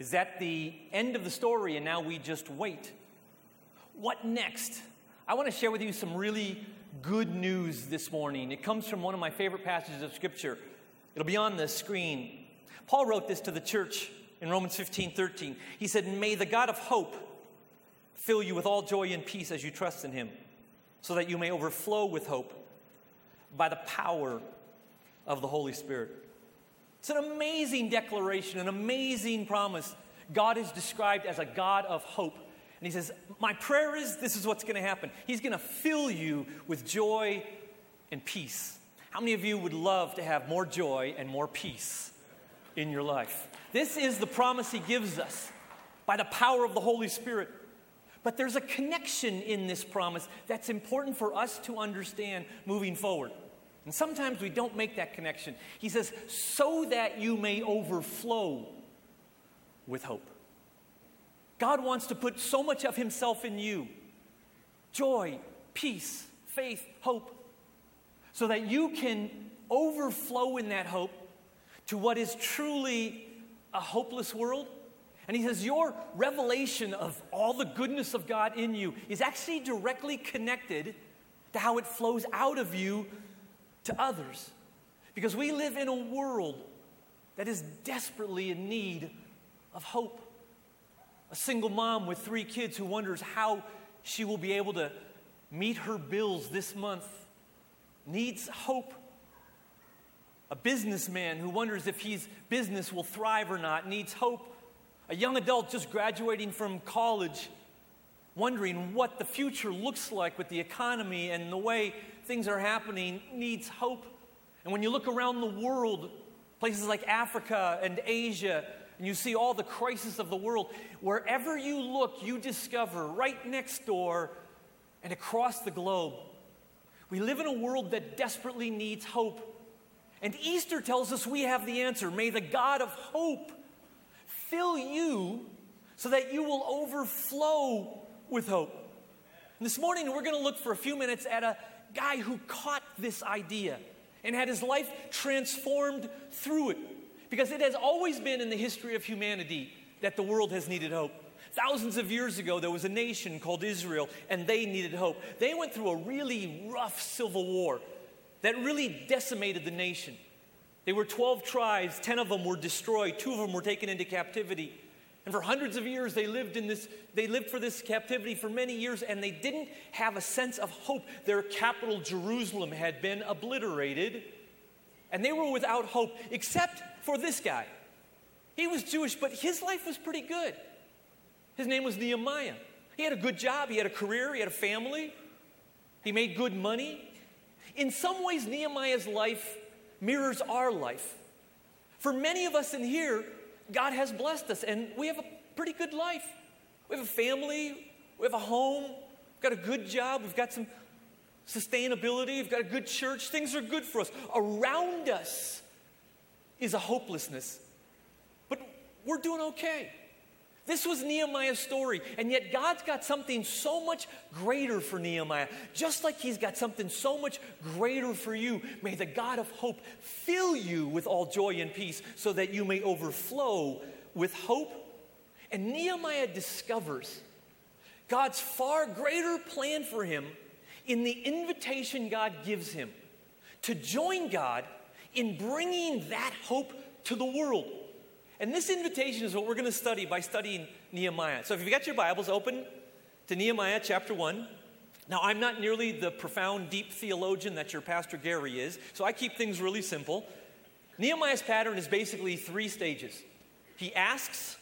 Is that the end of the story and now we just wait? What next? I want to share with you some really good news this morning. It comes from one of my favorite passages of Scripture. It'll be on the screen. Paul wrote this to the church in Romans 15 13. He said, May the God of hope fill you with all joy and peace as you trust in him, so that you may overflow with hope by the power of the Holy Spirit. It's an amazing declaration, an amazing promise. God is described as a God of hope. And he says, My prayer is this is what's going to happen. He's going to fill you with joy and peace. How many of you would love to have more joy and more peace in your life? This is the promise he gives us by the power of the Holy Spirit. But there's a connection in this promise that's important for us to understand moving forward. And sometimes we don't make that connection. He says, so that you may overflow with hope. God wants to put so much of Himself in you joy, peace, faith, hope so that you can overflow in that hope to what is truly a hopeless world. And he says, Your revelation of all the goodness of God in you is actually directly connected to how it flows out of you to others. Because we live in a world that is desperately in need of hope. A single mom with three kids who wonders how she will be able to meet her bills this month needs hope. A businessman who wonders if his business will thrive or not needs hope. A young adult just graduating from college, wondering what the future looks like with the economy and the way things are happening, needs hope. And when you look around the world, places like Africa and Asia, and you see all the crisis of the world, wherever you look, you discover right next door and across the globe we live in a world that desperately needs hope. And Easter tells us we have the answer. May the God of hope fill you so that you will overflow with hope. And this morning, we're going to look for a few minutes at a guy who caught this idea and had his life transformed through it. Because it has always been in the history of humanity that the world has needed hope. Thousands of years ago, there was a nation called Israel, and they needed hope. They went through a really rough civil war that really decimated the nation. They were 12 tribes, 10 of them were destroyed, two of them were taken into captivity. And for hundreds of years, they lived in this, they lived for this captivity for many years, and they didn't have a sense of hope. Their capital, Jerusalem, had been obliterated, and they were without hope, except for this guy. He was Jewish, but his life was pretty good. His name was Nehemiah. He had a good job, he had a career, he had a family, he made good money. In some ways, Nehemiah's life mirrors our life. For many of us in here, God has blessed us, and we have a pretty good life. We have a family, we have a home, we've got a good job, we've got some sustainability, we've got a good church. Things are good for us. Around us is a hopelessness, but we're doing okay. This was Nehemiah's story, and yet God's got something so much greater for Nehemiah, just like He's got something so much greater for you. May the God of hope fill you with all joy and peace so that you may overflow with hope. And Nehemiah discovers God's far greater plan for him in the invitation God gives him to join God in bringing that hope to the world. And this invitation is what we're going to study by studying Nehemiah. So if you've got your Bibles open to Nehemiah chapter 1. Now, I'm not nearly the profound, deep theologian that your pastor Gary is, so I keep things really simple. Nehemiah's pattern is basically three stages he asks,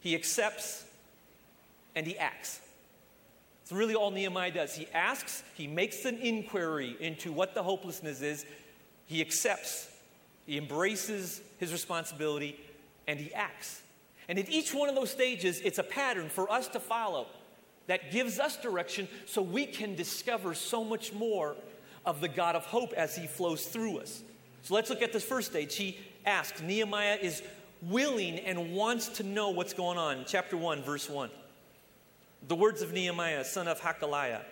he accepts, and he acts. It's really all Nehemiah does. He asks, he makes an inquiry into what the hopelessness is, he accepts, he embraces his responsibility, and he acts. And at each one of those stages, it's a pattern for us to follow that gives us direction so we can discover so much more of the God of hope as he flows through us. So let's look at this first stage. He asks, Nehemiah is willing and wants to know what's going on. Chapter 1, verse 1. The words of Nehemiah, son of Hakaliah,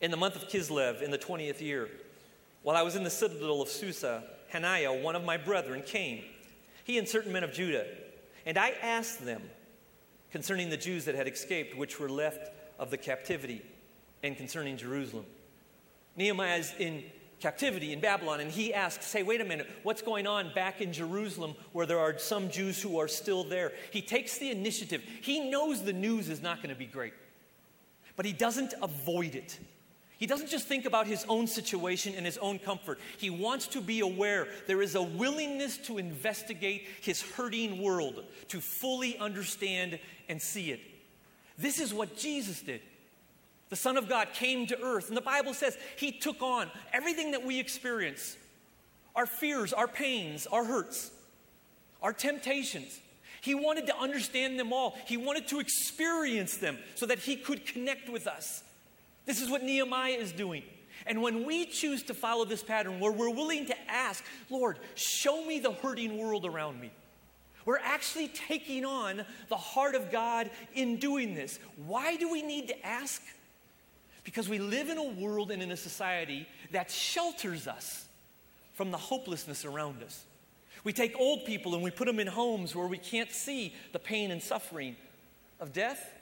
in the month of Kislev, in the 20th year, while I was in the citadel of Susa, Hananiah, one of my brethren, came. He and certain men of Judah And I asked them concerning the Jews that had escaped, which were left of the captivity, and concerning Jerusalem. Nehemiah is in captivity in Babylon, and he asks, Hey, wait a minute, what's going on back in Jerusalem where there are some Jews who are still there? He takes the initiative. He knows the news is not going to be great, but he doesn't avoid it. He doesn't just think about his own situation and his own comfort. He wants to be aware there is a willingness to investigate his hurting world, to fully understand and see it. This is what Jesus did. The Son of God came to earth, and the Bible says he took on everything that we experience our fears, our pains, our hurts, our temptations. He wanted to understand them all, he wanted to experience them so that he could connect with us. This is what Nehemiah is doing. And when we choose to follow this pattern where we're willing to ask, Lord, show me the hurting world around me, we're actually taking on the heart of God in doing this. Why do we need to ask? Because we live in a world and in a society that shelters us from the hopelessness around us. We take old people and we put them in homes where we can't see the pain and suffering of death.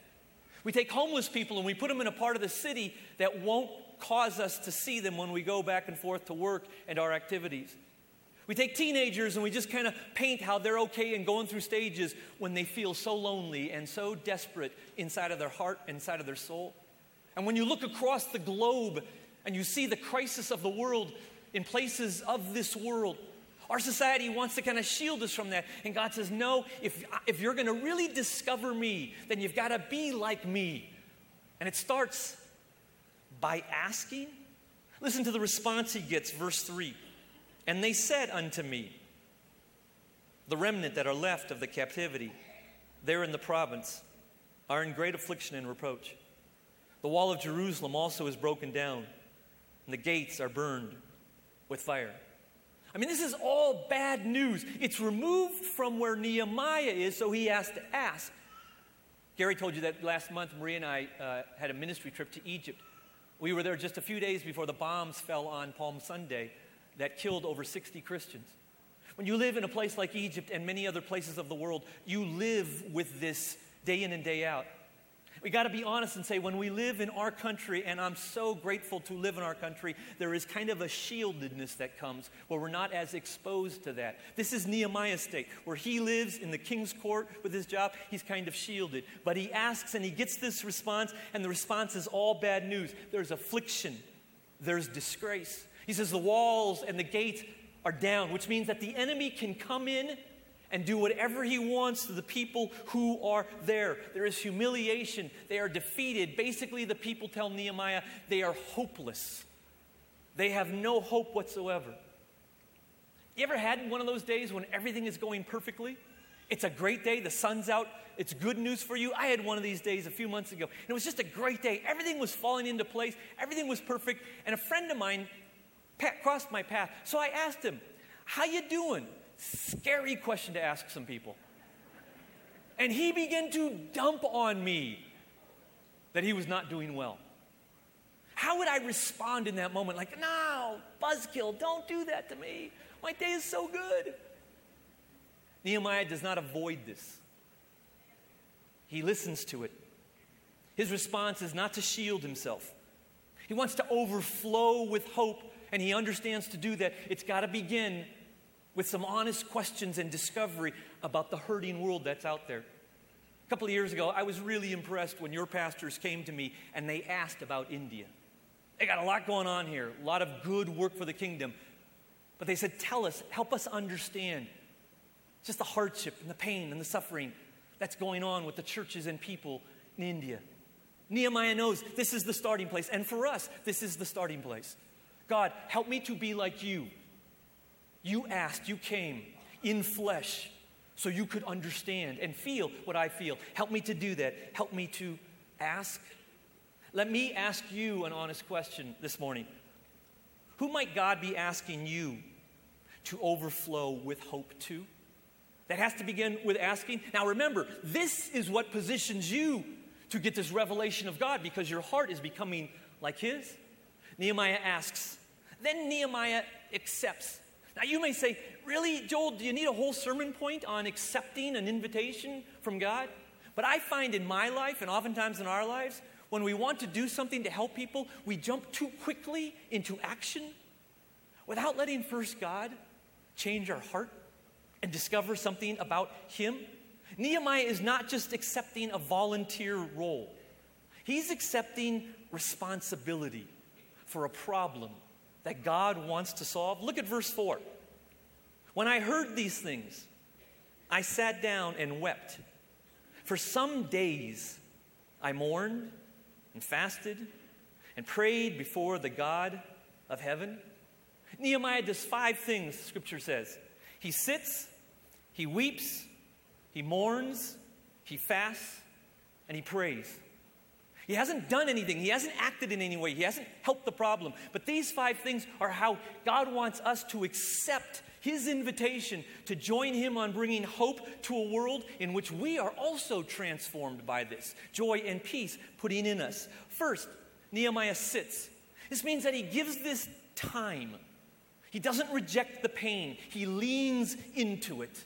We take homeless people and we put them in a part of the city that won't cause us to see them when we go back and forth to work and our activities. We take teenagers and we just kind of paint how they're okay and going through stages when they feel so lonely and so desperate inside of their heart, inside of their soul. And when you look across the globe and you see the crisis of the world in places of this world, our society wants to kind of shield us from that. And God says, No, if, if you're going to really discover me, then you've got to be like me. And it starts by asking. Listen to the response he gets, verse 3. And they said unto me, The remnant that are left of the captivity, there in the province, are in great affliction and reproach. The wall of Jerusalem also is broken down, and the gates are burned with fire. I mean, this is all bad news. It's removed from where Nehemiah is, so he has to ask. Gary told you that last month, Marie and I uh, had a ministry trip to Egypt. We were there just a few days before the bombs fell on Palm Sunday that killed over 60 Christians. When you live in a place like Egypt and many other places of the world, you live with this day in and day out. We got to be honest and say, when we live in our country, and I'm so grateful to live in our country, there is kind of a shieldedness that comes where we're not as exposed to that. This is Nehemiah's state, where he lives in the king's court with his job. He's kind of shielded. But he asks and he gets this response, and the response is all bad news. There's affliction, there's disgrace. He says the walls and the gates are down, which means that the enemy can come in and do whatever he wants to the people who are there. There is humiliation. They are defeated. Basically, the people tell Nehemiah they are hopeless, they have no hope whatsoever. You ever had one of those days when everything is going perfectly? It's a great day, the sun's out, it's good news for you. I had one of these days a few months ago, and it was just a great day. Everything was falling into place, everything was perfect, and a friend of mine crossed my path. So I asked him, How you doing? Scary question to ask some people. And he began to dump on me that he was not doing well. How would I respond in that moment? Like, no, buzzkill, don't do that to me. My day is so good. Nehemiah does not avoid this, he listens to it. His response is not to shield himself, he wants to overflow with hope, and he understands to do that, it's got to begin with some honest questions and discovery about the hurting world that's out there. A couple of years ago, I was really impressed when your pastors came to me and they asked about India. They got a lot going on here, a lot of good work for the kingdom. But they said, Tell us, help us understand just the hardship and the pain and the suffering that's going on with the churches and people in India. Nehemiah knows this is the starting place. And for us, this is the starting place. God, help me to be like you you asked, you came in flesh so you could understand and feel what I feel. Help me to do that. Help me to ask. Let me ask you an honest question this morning. Who might God be asking you to overflow with hope to? That has to begin with asking. Now remember, this is what positions you to get this revelation of God because your heart is becoming like His. Nehemiah asks. Then Nehemiah accepts Now, you may say, Really, Joel, do you need a whole sermon point on accepting an invitation from God? But I find in my life, and oftentimes in our lives, when we want to do something to help people, we jump too quickly into action without letting first God change our heart and discover something about Him. Nehemiah is not just accepting a volunteer role, he's accepting responsibility for a problem that God wants to solve. Look at verse 4. When I heard these things, I sat down and wept. For some days I mourned and fasted and prayed before the God of heaven. Nehemiah does five things, scripture says. He sits, he weeps, he mourns, he fasts, and he prays. He hasn't done anything. He hasn't acted in any way. He hasn't helped the problem. But these five things are how God wants us to accept his invitation to join him on bringing hope to a world in which we are also transformed by this joy and peace putting in us. First, Nehemiah sits. This means that he gives this time. He doesn't reject the pain, he leans into it.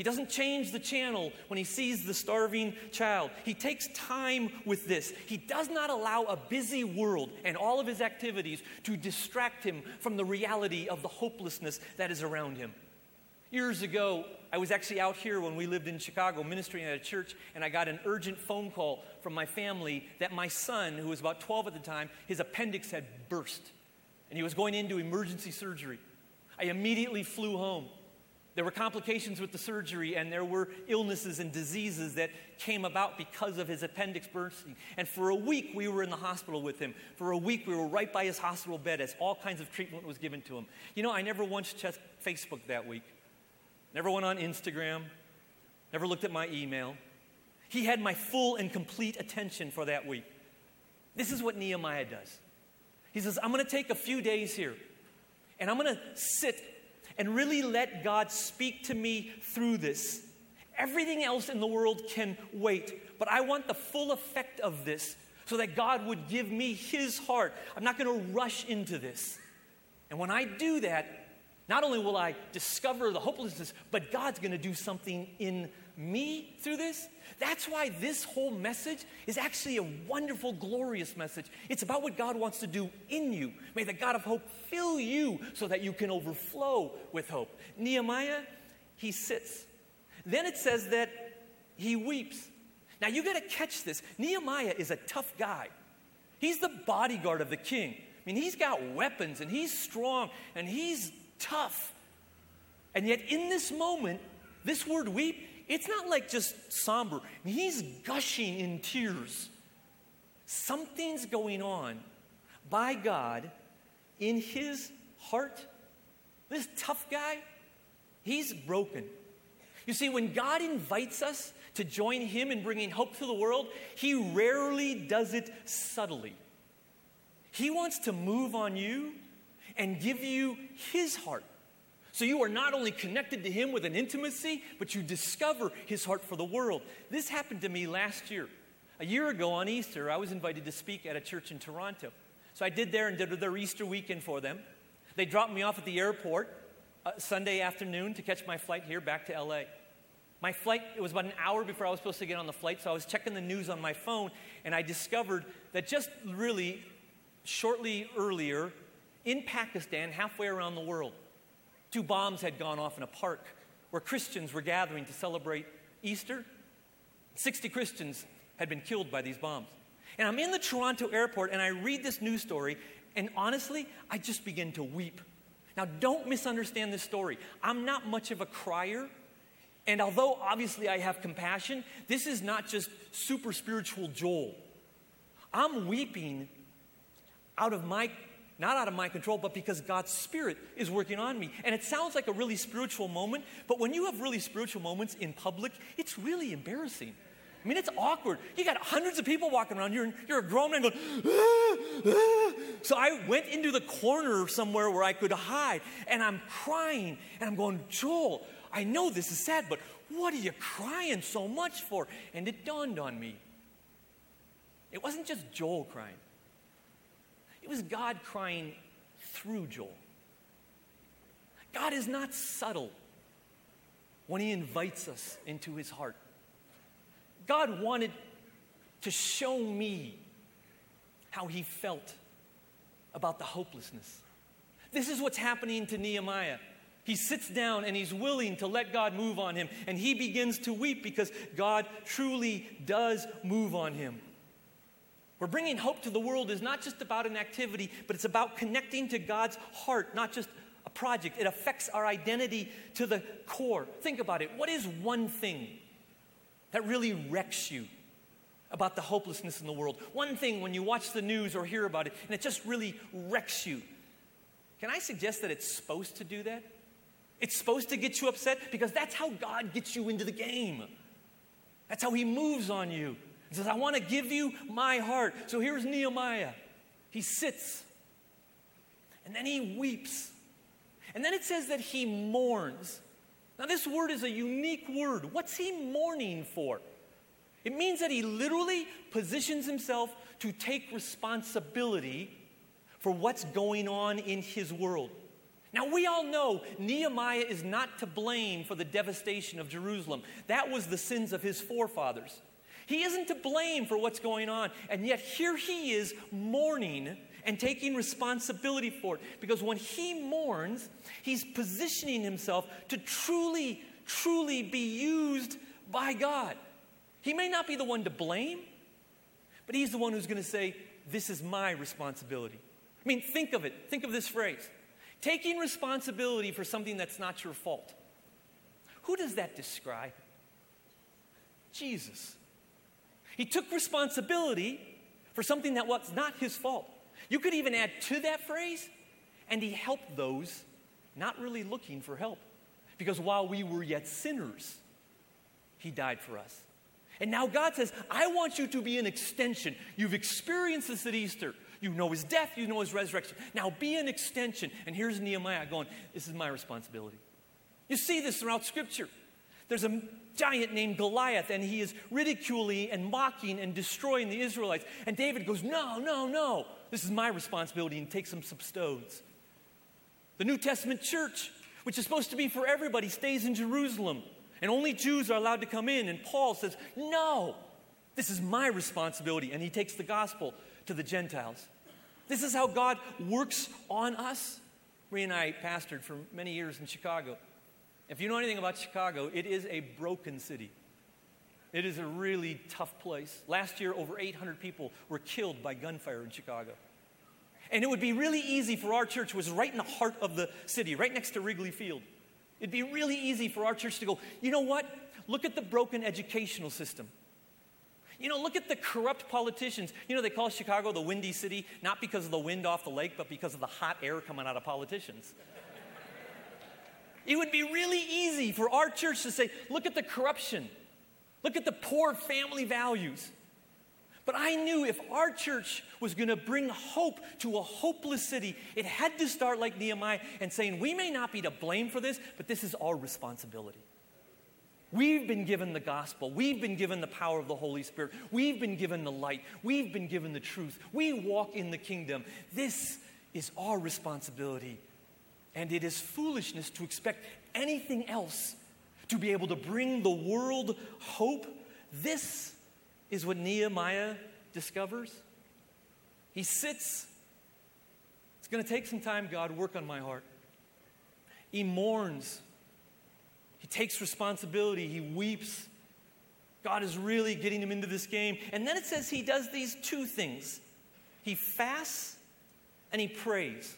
He doesn't change the channel when he sees the starving child. He takes time with this. He does not allow a busy world and all of his activities to distract him from the reality of the hopelessness that is around him. Years ago, I was actually out here when we lived in Chicago ministering at a church, and I got an urgent phone call from my family that my son, who was about 12 at the time, his appendix had burst, and he was going into emergency surgery. I immediately flew home. There were complications with the surgery, and there were illnesses and diseases that came about because of his appendix bursting. And for a week, we were in the hospital with him. For a week, we were right by his hospital bed as all kinds of treatment was given to him. You know, I never once checked Facebook that week, never went on Instagram, never looked at my email. He had my full and complete attention for that week. This is what Nehemiah does. He says, I'm going to take a few days here, and I'm going to sit and really let God speak to me through this. Everything else in the world can wait, but I want the full effect of this so that God would give me His heart. I'm not going to rush into this. And when I do that, not only will I discover the hopelessness, but God's going to do something in me through this. That's why this whole message is actually a wonderful, glorious message. It's about what God wants to do in you. May the God of hope fill you so that you can overflow with hope. Nehemiah, he sits. Then it says that he weeps. Now you got to catch this. Nehemiah is a tough guy. He's the bodyguard of the king. I mean, he's got weapons and he's strong and he's tough. And yet, in this moment, this word weep it's not like just somber. He's gushing in tears. Something's going on by God in his heart. This tough guy, he's broken. You see, when God invites us to join him in bringing hope to the world, he rarely does it subtly. He wants to move on you and give you his heart. So you are not only connected to Him with an intimacy, but you discover His heart for the world. This happened to me last year. A year ago on Easter, I was invited to speak at a church in Toronto. So I did there and did their Easter weekend for them. They dropped me off at the airport uh, Sunday afternoon to catch my flight here back to LA. My flight, it was about an hour before I was supposed to get on the flight, so I was checking the news on my phone, and I discovered that just really shortly earlier in Pakistan, halfway around the world, Two bombs had gone off in a park where Christians were gathering to celebrate Easter. 60 Christians had been killed by these bombs. And I'm in the Toronto airport and I read this news story, and honestly, I just begin to weep. Now, don't misunderstand this story. I'm not much of a crier. And although obviously I have compassion, this is not just super spiritual Joel. I'm weeping out of my not out of my control, but because God's Spirit is working on me. And it sounds like a really spiritual moment, but when you have really spiritual moments in public, it's really embarrassing. I mean, it's awkward. You got hundreds of people walking around. You're, you're a grown man going, ah, ah. So I went into the corner somewhere where I could hide, and I'm crying, and I'm going, Joel, I know this is sad, but what are you crying so much for? And it dawned on me. It wasn't just Joel crying. Was God crying through Joel. God is not subtle when He invites us into His heart. God wanted to show me how He felt about the hopelessness. This is what's happening to Nehemiah. He sits down and he's willing to let God move on him, and he begins to weep because God truly does move on him. We're bringing hope to the world is not just about an activity, but it's about connecting to God's heart, not just a project. It affects our identity to the core. Think about it. What is one thing that really wrecks you about the hopelessness in the world? One thing when you watch the news or hear about it, and it just really wrecks you. Can I suggest that it's supposed to do that? It's supposed to get you upset because that's how God gets you into the game. That's how He moves on you. He says, I want to give you my heart. So here's Nehemiah. He sits and then he weeps. And then it says that he mourns. Now, this word is a unique word. What's he mourning for? It means that he literally positions himself to take responsibility for what's going on in his world. Now, we all know Nehemiah is not to blame for the devastation of Jerusalem. That was the sins of his forefathers. He isn't to blame for what's going on. And yet, here he is mourning and taking responsibility for it. Because when he mourns, he's positioning himself to truly, truly be used by God. He may not be the one to blame, but he's the one who's going to say, This is my responsibility. I mean, think of it. Think of this phrase taking responsibility for something that's not your fault. Who does that describe? Jesus. He took responsibility for something that was not his fault. You could even add to that phrase, and he helped those not really looking for help. Because while we were yet sinners, he died for us. And now God says, I want you to be an extension. You've experienced this at Easter. You know his death, you know his resurrection. Now be an extension. And here's Nehemiah going, This is my responsibility. You see this throughout Scripture. There's a giant named Goliath, and he is ridiculing and mocking and destroying the Israelites. And David goes, No, no, no. This is my responsibility, and takes some stones. The New Testament church, which is supposed to be for everybody, stays in Jerusalem, and only Jews are allowed to come in. And Paul says, No, this is my responsibility. And he takes the gospel to the Gentiles. This is how God works on us. Marie and I pastored for many years in Chicago. If you know anything about Chicago, it is a broken city. It is a really tough place. Last year, over 800 people were killed by gunfire in Chicago. And it would be really easy for our church, which was right in the heart of the city, right next to Wrigley Field. It'd be really easy for our church to go, you know what? Look at the broken educational system. You know, look at the corrupt politicians. You know, they call Chicago the windy city, not because of the wind off the lake, but because of the hot air coming out of politicians. It would be really easy for our church to say, look at the corruption, look at the poor family values. But I knew if our church was going to bring hope to a hopeless city, it had to start like Nehemiah and saying, we may not be to blame for this, but this is our responsibility. We've been given the gospel. We've been given the power of the Holy Spirit. We've been given the light. We've been given the truth. We walk in the kingdom. This is our responsibility and it is foolishness to expect anything else to be able to bring the world hope. This is what Nehemiah discovers. He sits. It's going to take some time, God, work on my heart. He mourns. He takes responsibility. He weeps. God is really getting him into this game. And then it says he does these two things he fasts and he prays.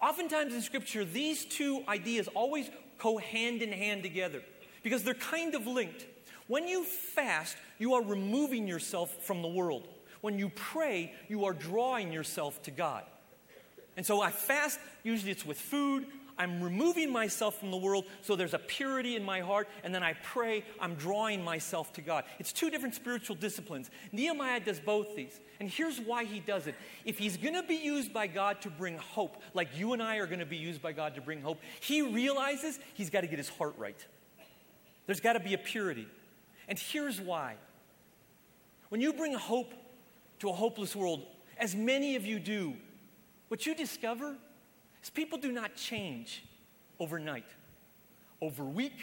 Oftentimes in Scripture, these two ideas always go hand in hand together because they're kind of linked. When you fast, you are removing yourself from the world. When you pray, you are drawing yourself to God. And so I fast, usually it's with food, I'm removing myself from the world so there's a purity in my heart, and then I pray, I'm drawing myself to God. It's two different spiritual disciplines. Nehemiah does both these. And here's why he does it. If he's going to be used by God to bring hope, like you and I are going to be used by God to bring hope, he realizes he's got to get his heart right. There's got to be a purity. And here's why. When you bring hope to a hopeless world, as many of you do, what you discover is people do not change overnight, over week,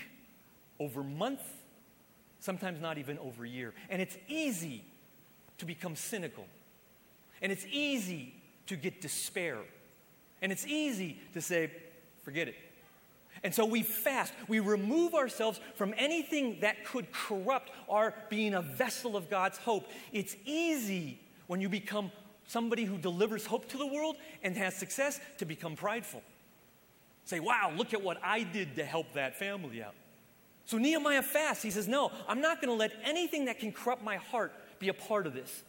over month, sometimes not even over year. And it's easy to become cynical. And it's easy to get despair. And it's easy to say, forget it. And so we fast. We remove ourselves from anything that could corrupt our being a vessel of God's hope. It's easy when you become somebody who delivers hope to the world and has success to become prideful. Say, wow, look at what I did to help that family out. So Nehemiah fasts. He says, No, I'm not going to let anything that can corrupt my heart be a part of this.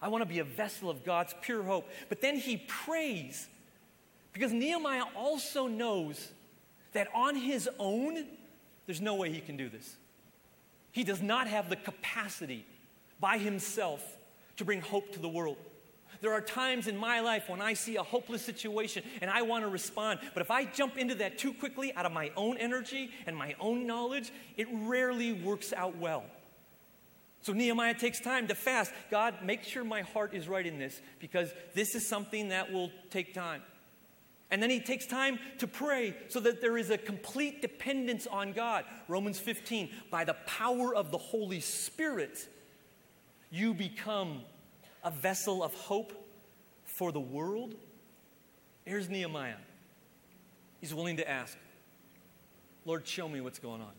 I want to be a vessel of God's pure hope. But then he prays because Nehemiah also knows that on his own, there's no way he can do this. He does not have the capacity by himself to bring hope to the world. There are times in my life when I see a hopeless situation and I want to respond. But if I jump into that too quickly out of my own energy and my own knowledge, it rarely works out well. So Nehemiah takes time to fast. God, make sure my heart is right in this because this is something that will take time. And then he takes time to pray so that there is a complete dependence on God. Romans 15, by the power of the Holy Spirit, you become a vessel of hope for the world? Here's Nehemiah. He's willing to ask, Lord, show me what's going on.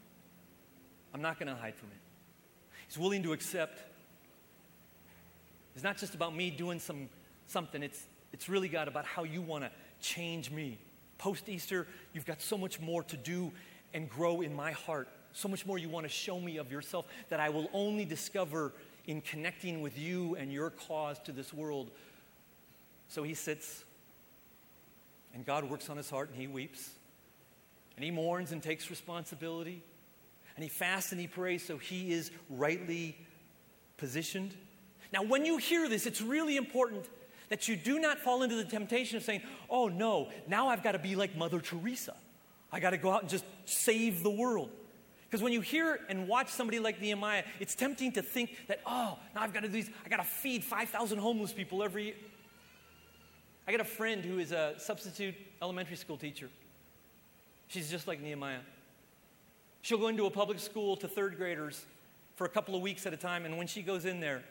I'm not going to hide from it. He's willing to accept. It's not just about me doing some, something, it's, it's really, God, about how you want to change me. Post Easter, you've got so much more to do and grow in my heart. So much more you want to show me of yourself that I will only discover in connecting with you and your cause to this world. So he sits, and God works on his heart, and he weeps, and he mourns and takes responsibility, and he fasts and he prays so he is rightly positioned. Now, when you hear this, it's really important that you do not fall into the temptation of saying, oh no, now I've got to be like Mother Teresa. I got to go out and just save the world. Because when you hear and watch somebody like Nehemiah, it's tempting to think that, oh, now I've got to do these, I got to feed 5,000 homeless people every year. I got a friend who is a substitute elementary school teacher. She's just like Nehemiah. She'll go into a public school to third graders for a couple of weeks at a time, and when she goes in there,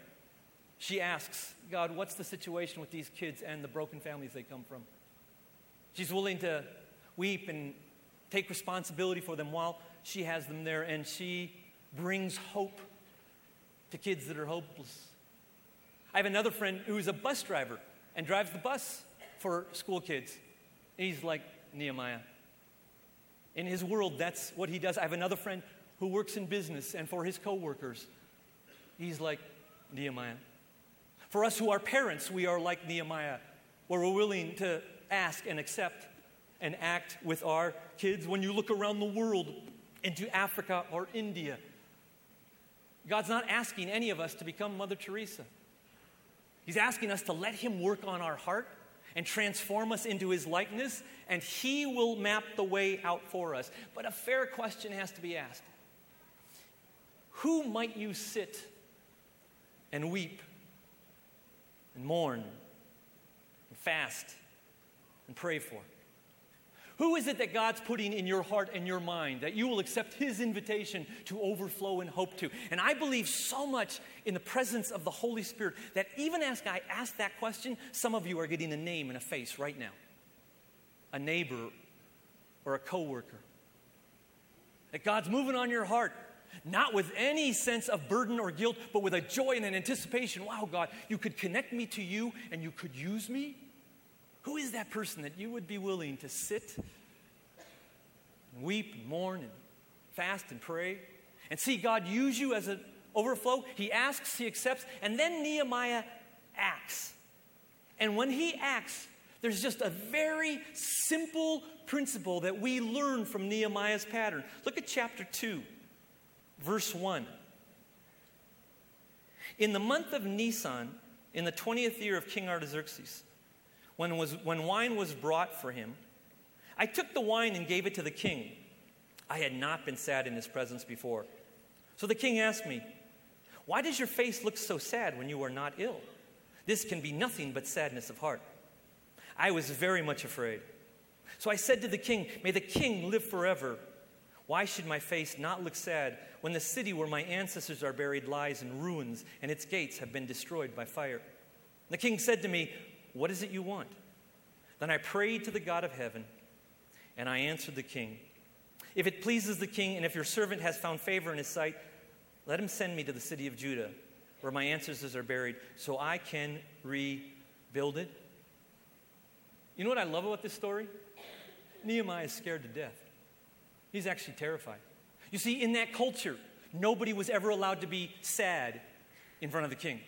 she asks, God, what's the situation with these kids and the broken families they come from? She's willing to weep and take responsibility for them while she has them there, and she brings hope to kids that are hopeless. I have another friend who's a bus driver and drives the bus for school kids. He's like Nehemiah. In his world, that's what he does. I have another friend who works in business, and for his coworkers, he's like Nehemiah. For us who are parents, we are like Nehemiah, where we're willing to ask and accept and act with our kids. When you look around the world into Africa or India, God's not asking any of us to become Mother Teresa. He's asking us to let Him work on our heart and transform us into His likeness, and He will map the way out for us. But a fair question has to be asked Who might you sit and weep and mourn and fast and pray for? Who is it that God's putting in your heart and your mind that you will accept His invitation to overflow and hope to? And I believe so much in the presence of the Holy Spirit that even as I ask that question, some of you are getting a name and a face right now a neighbor or a coworker. That God's moving on your heart not with any sense of burden or guilt, but with a joy and an anticipation. Wow, God, you could connect me to you and you could use me. Who is that person that you would be willing to sit and weep and mourn and fast and pray and see God use you as an overflow? He asks, he accepts, and then Nehemiah acts. And when he acts, there's just a very simple principle that we learn from Nehemiah's pattern. Look at chapter 2 verse 1. In the month of Nisan, in the 20th year of King Artaxerxes, when, was, when wine was brought for him, I took the wine and gave it to the king. I had not been sad in his presence before. So the king asked me, Why does your face look so sad when you are not ill? This can be nothing but sadness of heart. I was very much afraid. So I said to the king, May the king live forever. Why should my face not look sad when the city where my ancestors are buried lies in ruins and its gates have been destroyed by fire? The king said to me, What is it you want? Then I prayed to the God of heaven, and I answered the king, If it pleases the king, and if your servant has found favor in his sight, let him send me to the city of Judah, where my ancestors are buried, so I can rebuild it. You know what I love about this story? Nehemiah is scared to death. He's actually terrified. You see, in that culture, nobody was ever allowed to be sad in front of the king.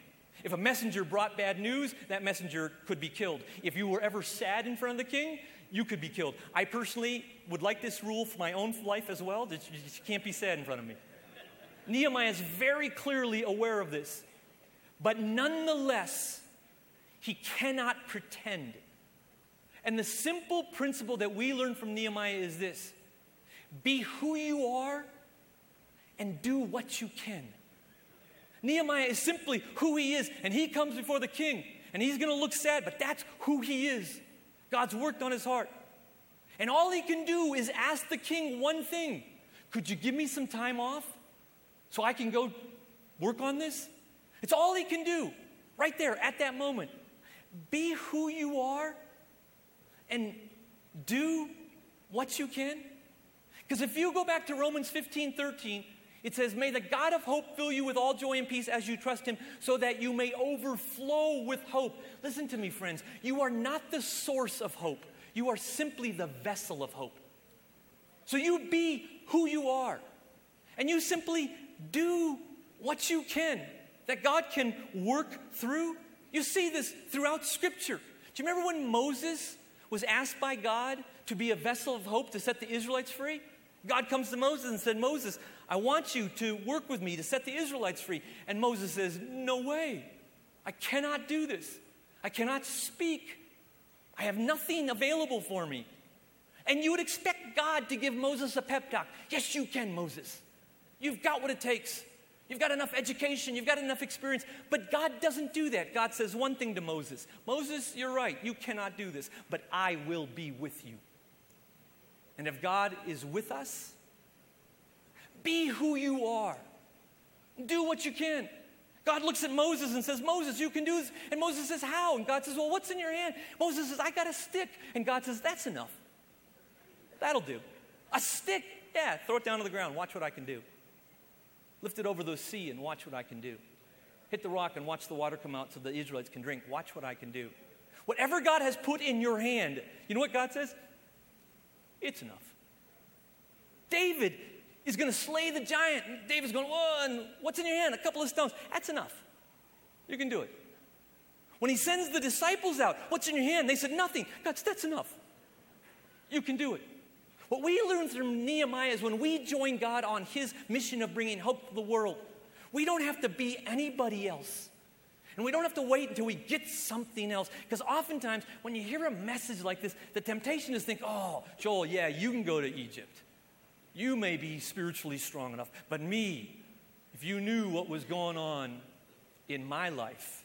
If a messenger brought bad news, that messenger could be killed. If you were ever sad in front of the king, you could be killed. I personally would like this rule for my own life as well. That you can't be sad in front of me. Nehemiah is very clearly aware of this. But nonetheless, he cannot pretend. And the simple principle that we learn from Nehemiah is this be who you are and do what you can. Nehemiah is simply who he is, and he comes before the king, and he's going to look sad, but that's who he is. God's worked on his heart. And all he can do is ask the king one thing Could you give me some time off so I can go work on this? It's all he can do right there at that moment. Be who you are and do what you can. Because if you go back to Romans 15 13, it says, May the God of hope fill you with all joy and peace as you trust him, so that you may overflow with hope. Listen to me, friends. You are not the source of hope, you are simply the vessel of hope. So you be who you are, and you simply do what you can that God can work through. You see this throughout Scripture. Do you remember when Moses was asked by God to be a vessel of hope to set the Israelites free? God comes to Moses and said, Moses, I want you to work with me to set the Israelites free. And Moses says, No way. I cannot do this. I cannot speak. I have nothing available for me. And you would expect God to give Moses a pep talk. Yes, you can, Moses. You've got what it takes. You've got enough education, you've got enough experience. But God doesn't do that. God says one thing to Moses Moses, you're right, you cannot do this, but I will be with you. And if God is with us, be who you are. Do what you can. God looks at Moses and says, Moses, you can do this. And Moses says, How? And God says, Well, what's in your hand? Moses says, I got a stick. And God says, That's enough. That'll do. A stick? Yeah, throw it down to the ground. Watch what I can do. Lift it over the sea and watch what I can do. Hit the rock and watch the water come out so the Israelites can drink. Watch what I can do. Whatever God has put in your hand, you know what God says? It's enough. David is going to slay the giant. David's going, Whoa, and what's in your hand? A couple of stones. That's enough. You can do it. When he sends the disciples out, what's in your hand? They said, Nothing. God, that's enough. You can do it. What we learn from Nehemiah is when we join God on his mission of bringing hope to the world, we don't have to be anybody else. And we don't have to wait until we get something else. Because oftentimes, when you hear a message like this, the temptation is to think, oh, Joel, yeah, you can go to Egypt. You may be spiritually strong enough. But me, if you knew what was going on in my life,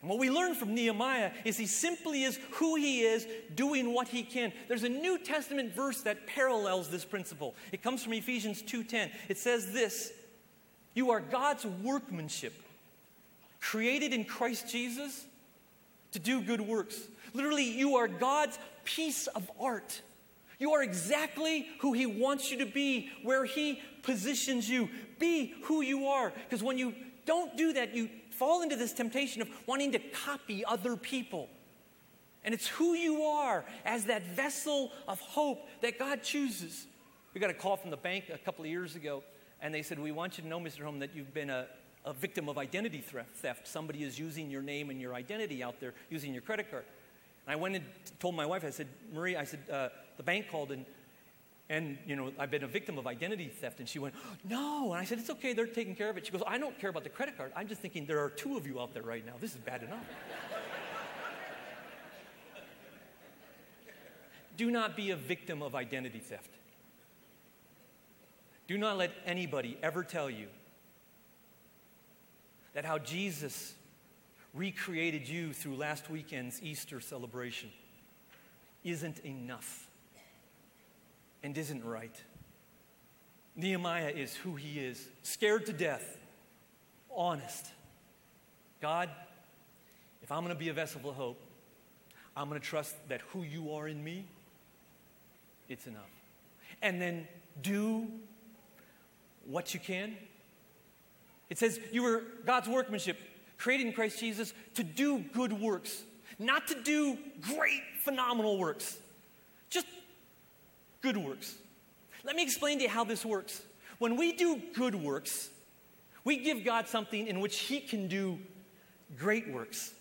and what we learn from Nehemiah is he simply is who he is, doing what he can. There's a New Testament verse that parallels this principle. It comes from Ephesians 2:10. It says this: "You are God's workmanship, created in Christ Jesus to do good works. Literally, you are God's piece of art. You are exactly who He wants you to be, where He positions you. Be who you are. Because when you don't do that, you fall into this temptation of wanting to copy other people. And it's who you are as that vessel of hope that God chooses. We got a call from the bank a couple of years ago, and they said, We want you to know, Mr. Holm, that you've been a, a victim of identity theft. Somebody is using your name and your identity out there, using your credit card. And I went and told my wife, I said, Marie, I said, uh, the bank called and, and, you know, I've been a victim of identity theft. And she went, no. And I said, it's okay, they're taking care of it. She goes, I don't care about the credit card. I'm just thinking there are two of you out there right now. This is bad enough. Do not be a victim of identity theft. Do not let anybody ever tell you that how Jesus recreated you through last weekend's Easter celebration isn't enough and isn't right. Nehemiah is who he is, scared to death, honest. God, if I'm going to be a vessel of hope, I'm going to trust that who you are in me, it's enough. And then do what you can. It says you were God's workmanship, created in Christ Jesus to do good works, not to do great, phenomenal works, good works. Let me explain to you how this works. When we do good works, we give God something in which He can do great works.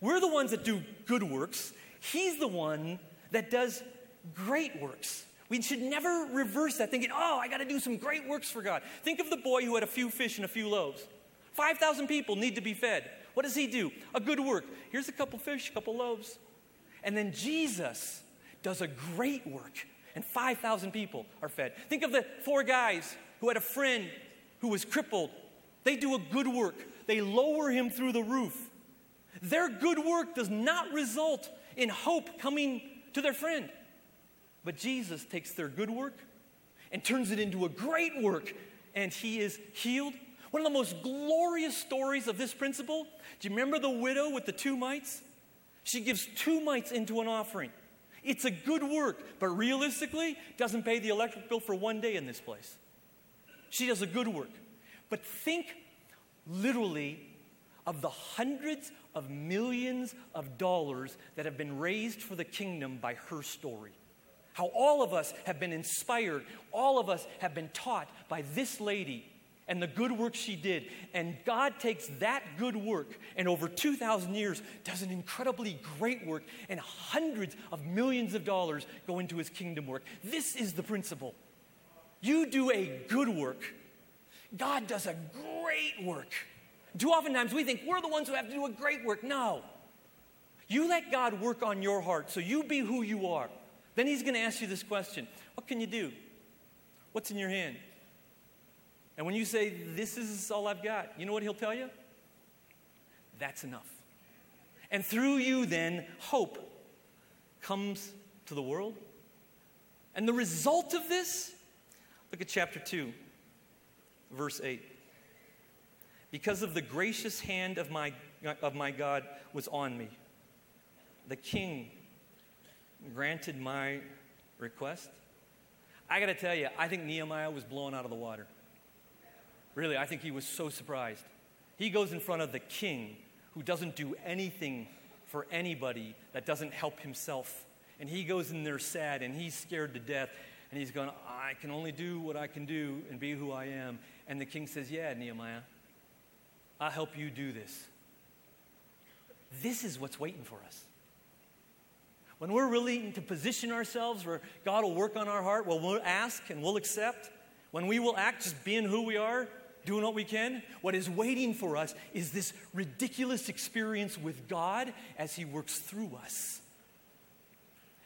We're the ones that do good works. He's the one that does great works. We should never reverse that, thinking, oh, I got to do some great works for God. Think of the boy who had a few fish and a few loaves. 5,000 people need to be fed. What does he do? A good work. Here's a couple fish, a couple loaves. And then Jesus does a great work, and 5,000 people are fed. Think of the four guys who had a friend who was crippled. They do a good work, they lower him through the roof. Their good work does not result in hope coming to their friend. But Jesus takes their good work and turns it into a great work, and he is healed. One of the most glorious stories of this principle do you remember the widow with the two mites? She gives two mites into an offering. It's a good work, but realistically, doesn't pay the electric bill for one day in this place. She does a good work. But think literally of the hundreds of millions of dollars that have been raised for the kingdom by her story. How all of us have been inspired, all of us have been taught by this lady and the good work she did. And God takes that good work and over 2,000 years does an incredibly great work, and hundreds of millions of dollars go into his kingdom work. This is the principle. You do a good work, God does a great work. Too oftentimes we think we're the ones who have to do a great work. No. You let God work on your heart so you be who you are. Then He's going to ask you this question What can you do? What's in your hand? And when you say, This is all I've got, you know what He'll tell you? That's enough. And through you, then, hope comes to the world. And the result of this, look at chapter 2, verse 8 because of the gracious hand of my, of my God was on me. The king granted my request. I got to tell you, I think Nehemiah was blown out of the water. Really, I think he was so surprised. He goes in front of the king who doesn't do anything for anybody that doesn't help himself. And he goes in there sad and he's scared to death. And he's going, I can only do what I can do and be who I am. And the king says, Yeah, Nehemiah, I'll help you do this. This is what's waiting for us. When we're really to position ourselves where God will work on our heart, well, we'll ask and we'll accept. When we will act just being who we are, doing what we can, what is waiting for us is this ridiculous experience with God as He works through us.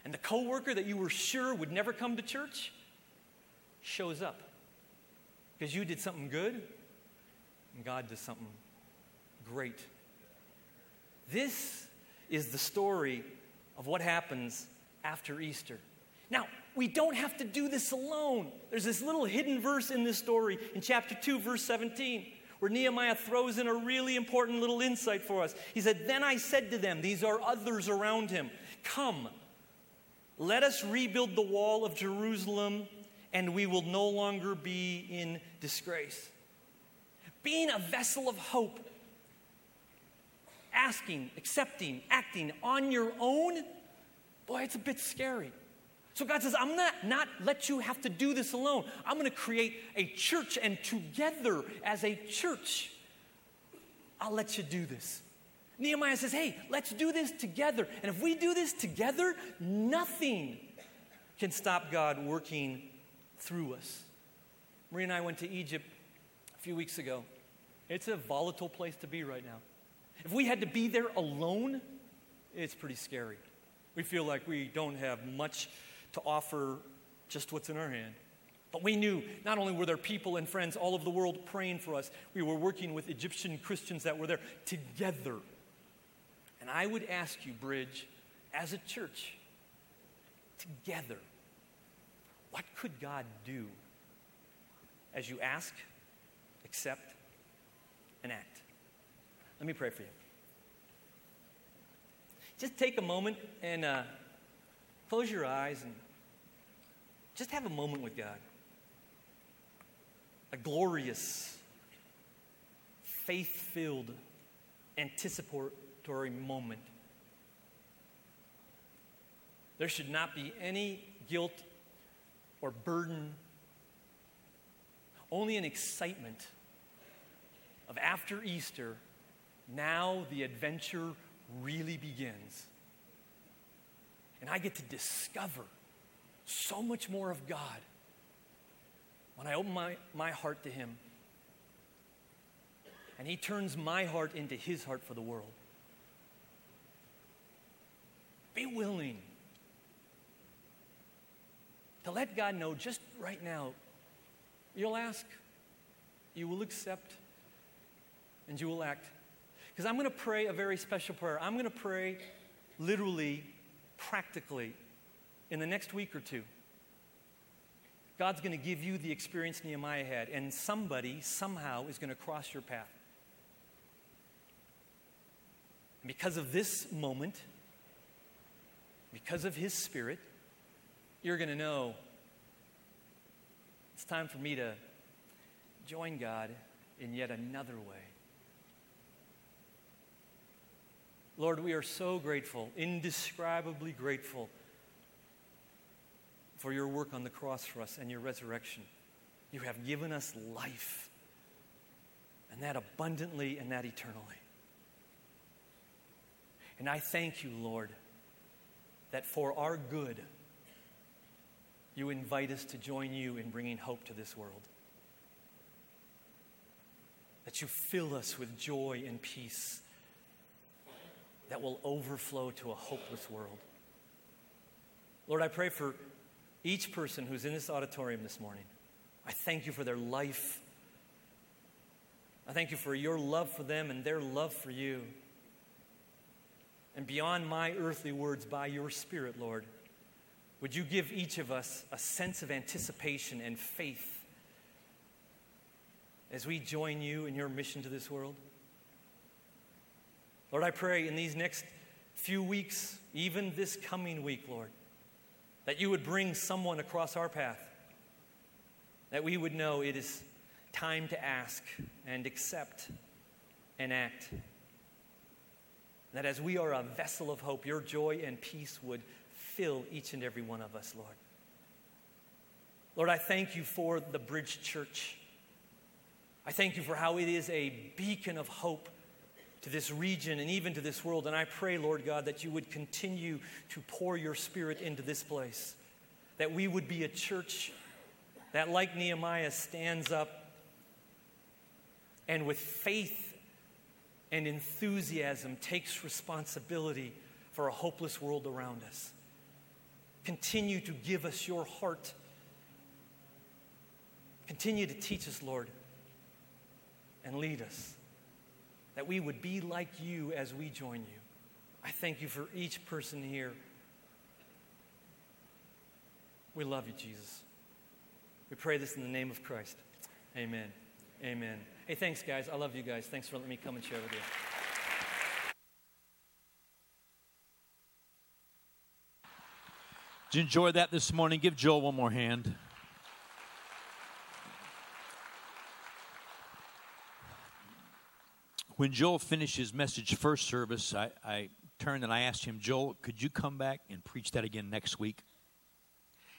And the coworker that you were sure would never come to church shows up because you did something good and God does something great. This is the story of what happens after Easter. Now, we don't have to do this alone. There's this little hidden verse in this story in chapter 2, verse 17, where Nehemiah throws in a really important little insight for us. He said, Then I said to them, These are others around him, Come, let us rebuild the wall of Jerusalem, and we will no longer be in disgrace being a vessel of hope, asking, accepting, acting on your own, boy, it's a bit scary. So God says, I'm not not let you have to do this alone. I'm going to create a church and together as a church, I'll let you do this. Nehemiah says, "Hey, let's do this together. And if we do this together, nothing can stop God working through us." Marie and I went to Egypt a few weeks ago. It's a volatile place to be right now. If we had to be there alone, it's pretty scary. We feel like we don't have much to offer, just what's in our hand. But we knew not only were there people and friends all over the world praying for us, we were working with Egyptian Christians that were there together. And I would ask you, Bridge, as a church, together, what could God do as you ask, accept, and act? Let me pray for you. Just take a moment and uh, close your eyes and just have a moment with God. A glorious, faith filled, anticipatory moment. There should not be any guilt or burden, only an excitement of after Easter, now the adventure really begins. And I get to discover so much more of God when I open my, my heart to Him. And He turns my heart into His heart for the world. Be willing to let God know just right now. You'll ask, you will accept, and you will act. Because I'm going to pray a very special prayer. I'm going to pray literally, practically, in the next week or two. God's going to give you the experience Nehemiah had, and somebody somehow is going to cross your path. And because of this moment, because of His Spirit, you're going to know it's time for me to join God in yet another way. Lord, we are so grateful, indescribably grateful for your work on the cross for us and your resurrection. You have given us life, and that abundantly and that eternally. And I thank you, Lord, that for our good, you invite us to join you in bringing hope to this world. That you fill us with joy and peace that will overflow to a hopeless world. Lord, I pray for each person who's in this auditorium this morning. I thank you for their life. I thank you for your love for them and their love for you. And beyond my earthly words, by your Spirit, Lord, would you give each of us a sense of anticipation and faith as we join you in your mission to this world? Lord, I pray in these next few weeks, even this coming week, Lord, that you would bring someone across our path, that we would know it is time to ask and accept and act. That as we are a vessel of hope, your joy and peace would fill each and every one of us, Lord. Lord, I thank you for the Bridge Church. I thank you for how it is a beacon of hope to this region and even to this world. And I pray, Lord God, that you would continue to pour your spirit into this place, that we would be a church that, like Nehemiah, stands up and with faith and enthusiasm takes responsibility for a hopeless world around us. Continue to give us your heart. Continue to teach us, Lord, and lead us that we would be like you as we join you. I thank you for each person here. We love you, Jesus. We pray this in the name of Christ. Amen. Amen. Hey, thanks, guys. I love you guys. Thanks for letting me come and share with you. Did you enjoy that this morning? Give Joel one more hand. When Joel finished his message first service, I, I turned and I asked him, Joel, could you come back and preach that again next week?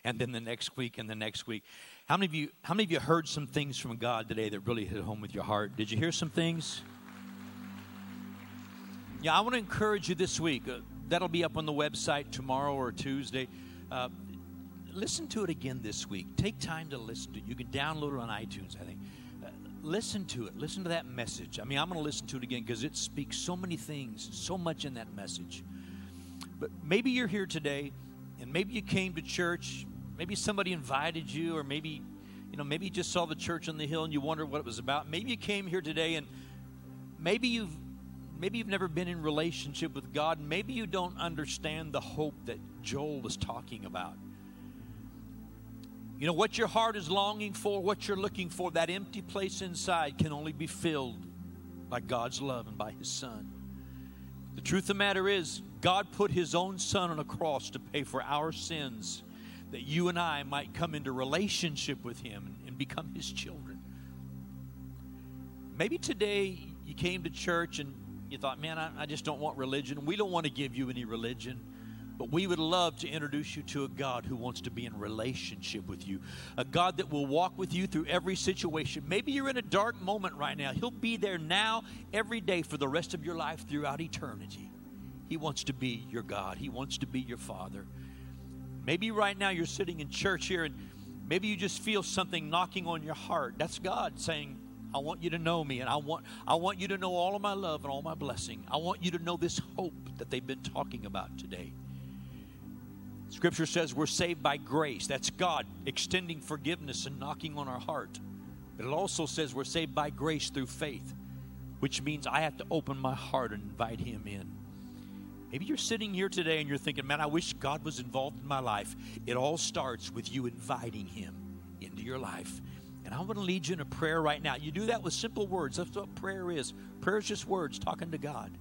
And then the next week and the next week. How many of you how many of you heard some things from God today that really hit home with your heart? Did you hear some things? Yeah, I want to encourage you this week. Uh, that'll be up on the website tomorrow or Tuesday. Uh, listen to it again this week. Take time to listen to it. You can download it on iTunes, I think listen to it. Listen to that message. I mean, I'm going to listen to it again because it speaks so many things, so much in that message. But maybe you're here today and maybe you came to church, maybe somebody invited you, or maybe, you know, maybe you just saw the church on the hill and you wonder what it was about. Maybe you came here today and maybe you've maybe you've never been in relationship with God. Maybe you don't understand the hope that Joel was talking about. You know, what your heart is longing for, what you're looking for, that empty place inside can only be filled by God's love and by His Son. The truth of the matter is, God put His own Son on a cross to pay for our sins that you and I might come into relationship with Him and become His children. Maybe today you came to church and you thought, man, I, I just don't want religion. We don't want to give you any religion. But we would love to introduce you to a God who wants to be in relationship with you, a God that will walk with you through every situation. Maybe you're in a dark moment right now. He'll be there now, every day, for the rest of your life throughout eternity. He wants to be your God, He wants to be your Father. Maybe right now you're sitting in church here and maybe you just feel something knocking on your heart. That's God saying, I want you to know me and I want I want you to know all of my love and all my blessing. I want you to know this hope that they've been talking about today. Scripture says we're saved by grace. That's God extending forgiveness and knocking on our heart. But it also says we're saved by grace through faith, which means I have to open my heart and invite Him in. Maybe you're sitting here today and you're thinking, man, I wish God was involved in my life. It all starts with you inviting Him into your life. And I want to lead you in a prayer right now. You do that with simple words. That's what prayer is. Prayer is just words talking to God.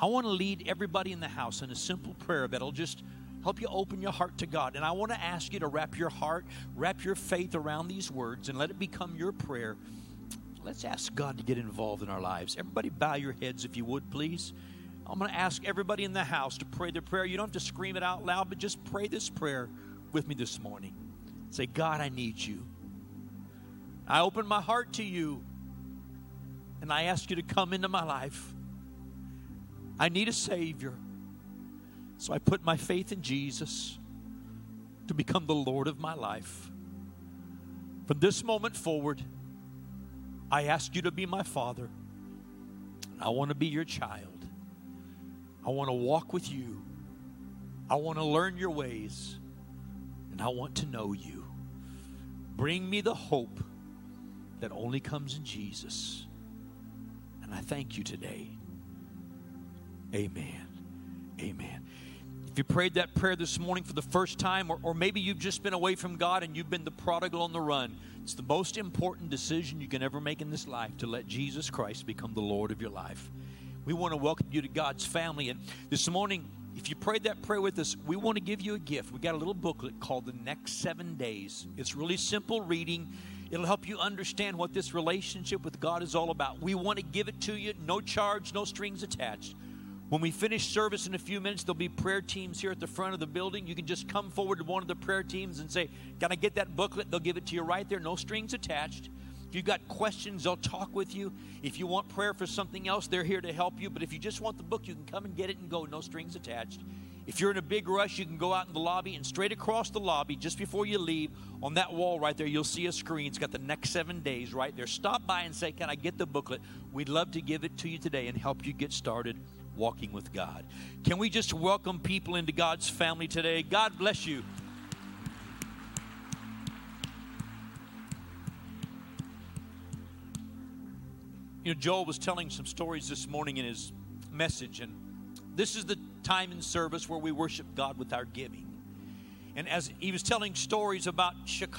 I want to lead everybody in the house in a simple prayer that'll just help you open your heart to God. And I want to ask you to wrap your heart, wrap your faith around these words, and let it become your prayer. Let's ask God to get involved in our lives. Everybody, bow your heads if you would, please. I'm going to ask everybody in the house to pray the prayer. You don't have to scream it out loud, but just pray this prayer with me this morning. Say, God, I need you. I open my heart to you, and I ask you to come into my life. I need a Savior. So I put my faith in Jesus to become the Lord of my life. From this moment forward, I ask you to be my Father. I want to be your child. I want to walk with you. I want to learn your ways. And I want to know you. Bring me the hope that only comes in Jesus. And I thank you today. Amen. Amen. If you prayed that prayer this morning for the first time, or, or maybe you've just been away from God and you've been the prodigal on the run, it's the most important decision you can ever make in this life to let Jesus Christ become the Lord of your life. We want to welcome you to God's family. And this morning, if you prayed that prayer with us, we want to give you a gift. We got a little booklet called The Next Seven Days. It's really simple reading. It'll help you understand what this relationship with God is all about. We want to give it to you, no charge, no strings attached. When we finish service in a few minutes, there'll be prayer teams here at the front of the building. You can just come forward to one of the prayer teams and say, Can I get that booklet? They'll give it to you right there, no strings attached. If you've got questions, they'll talk with you. If you want prayer for something else, they're here to help you. But if you just want the book, you can come and get it and go, no strings attached. If you're in a big rush, you can go out in the lobby and straight across the lobby, just before you leave, on that wall right there, you'll see a screen. It's got the next seven days right there. Stop by and say, Can I get the booklet? We'd love to give it to you today and help you get started walking with God. Can we just welcome people into God's family today? God bless you. You know, Joel was telling some stories this morning in his message, and this is the time in service where we worship God with our giving. And as he was telling stories about Chicago,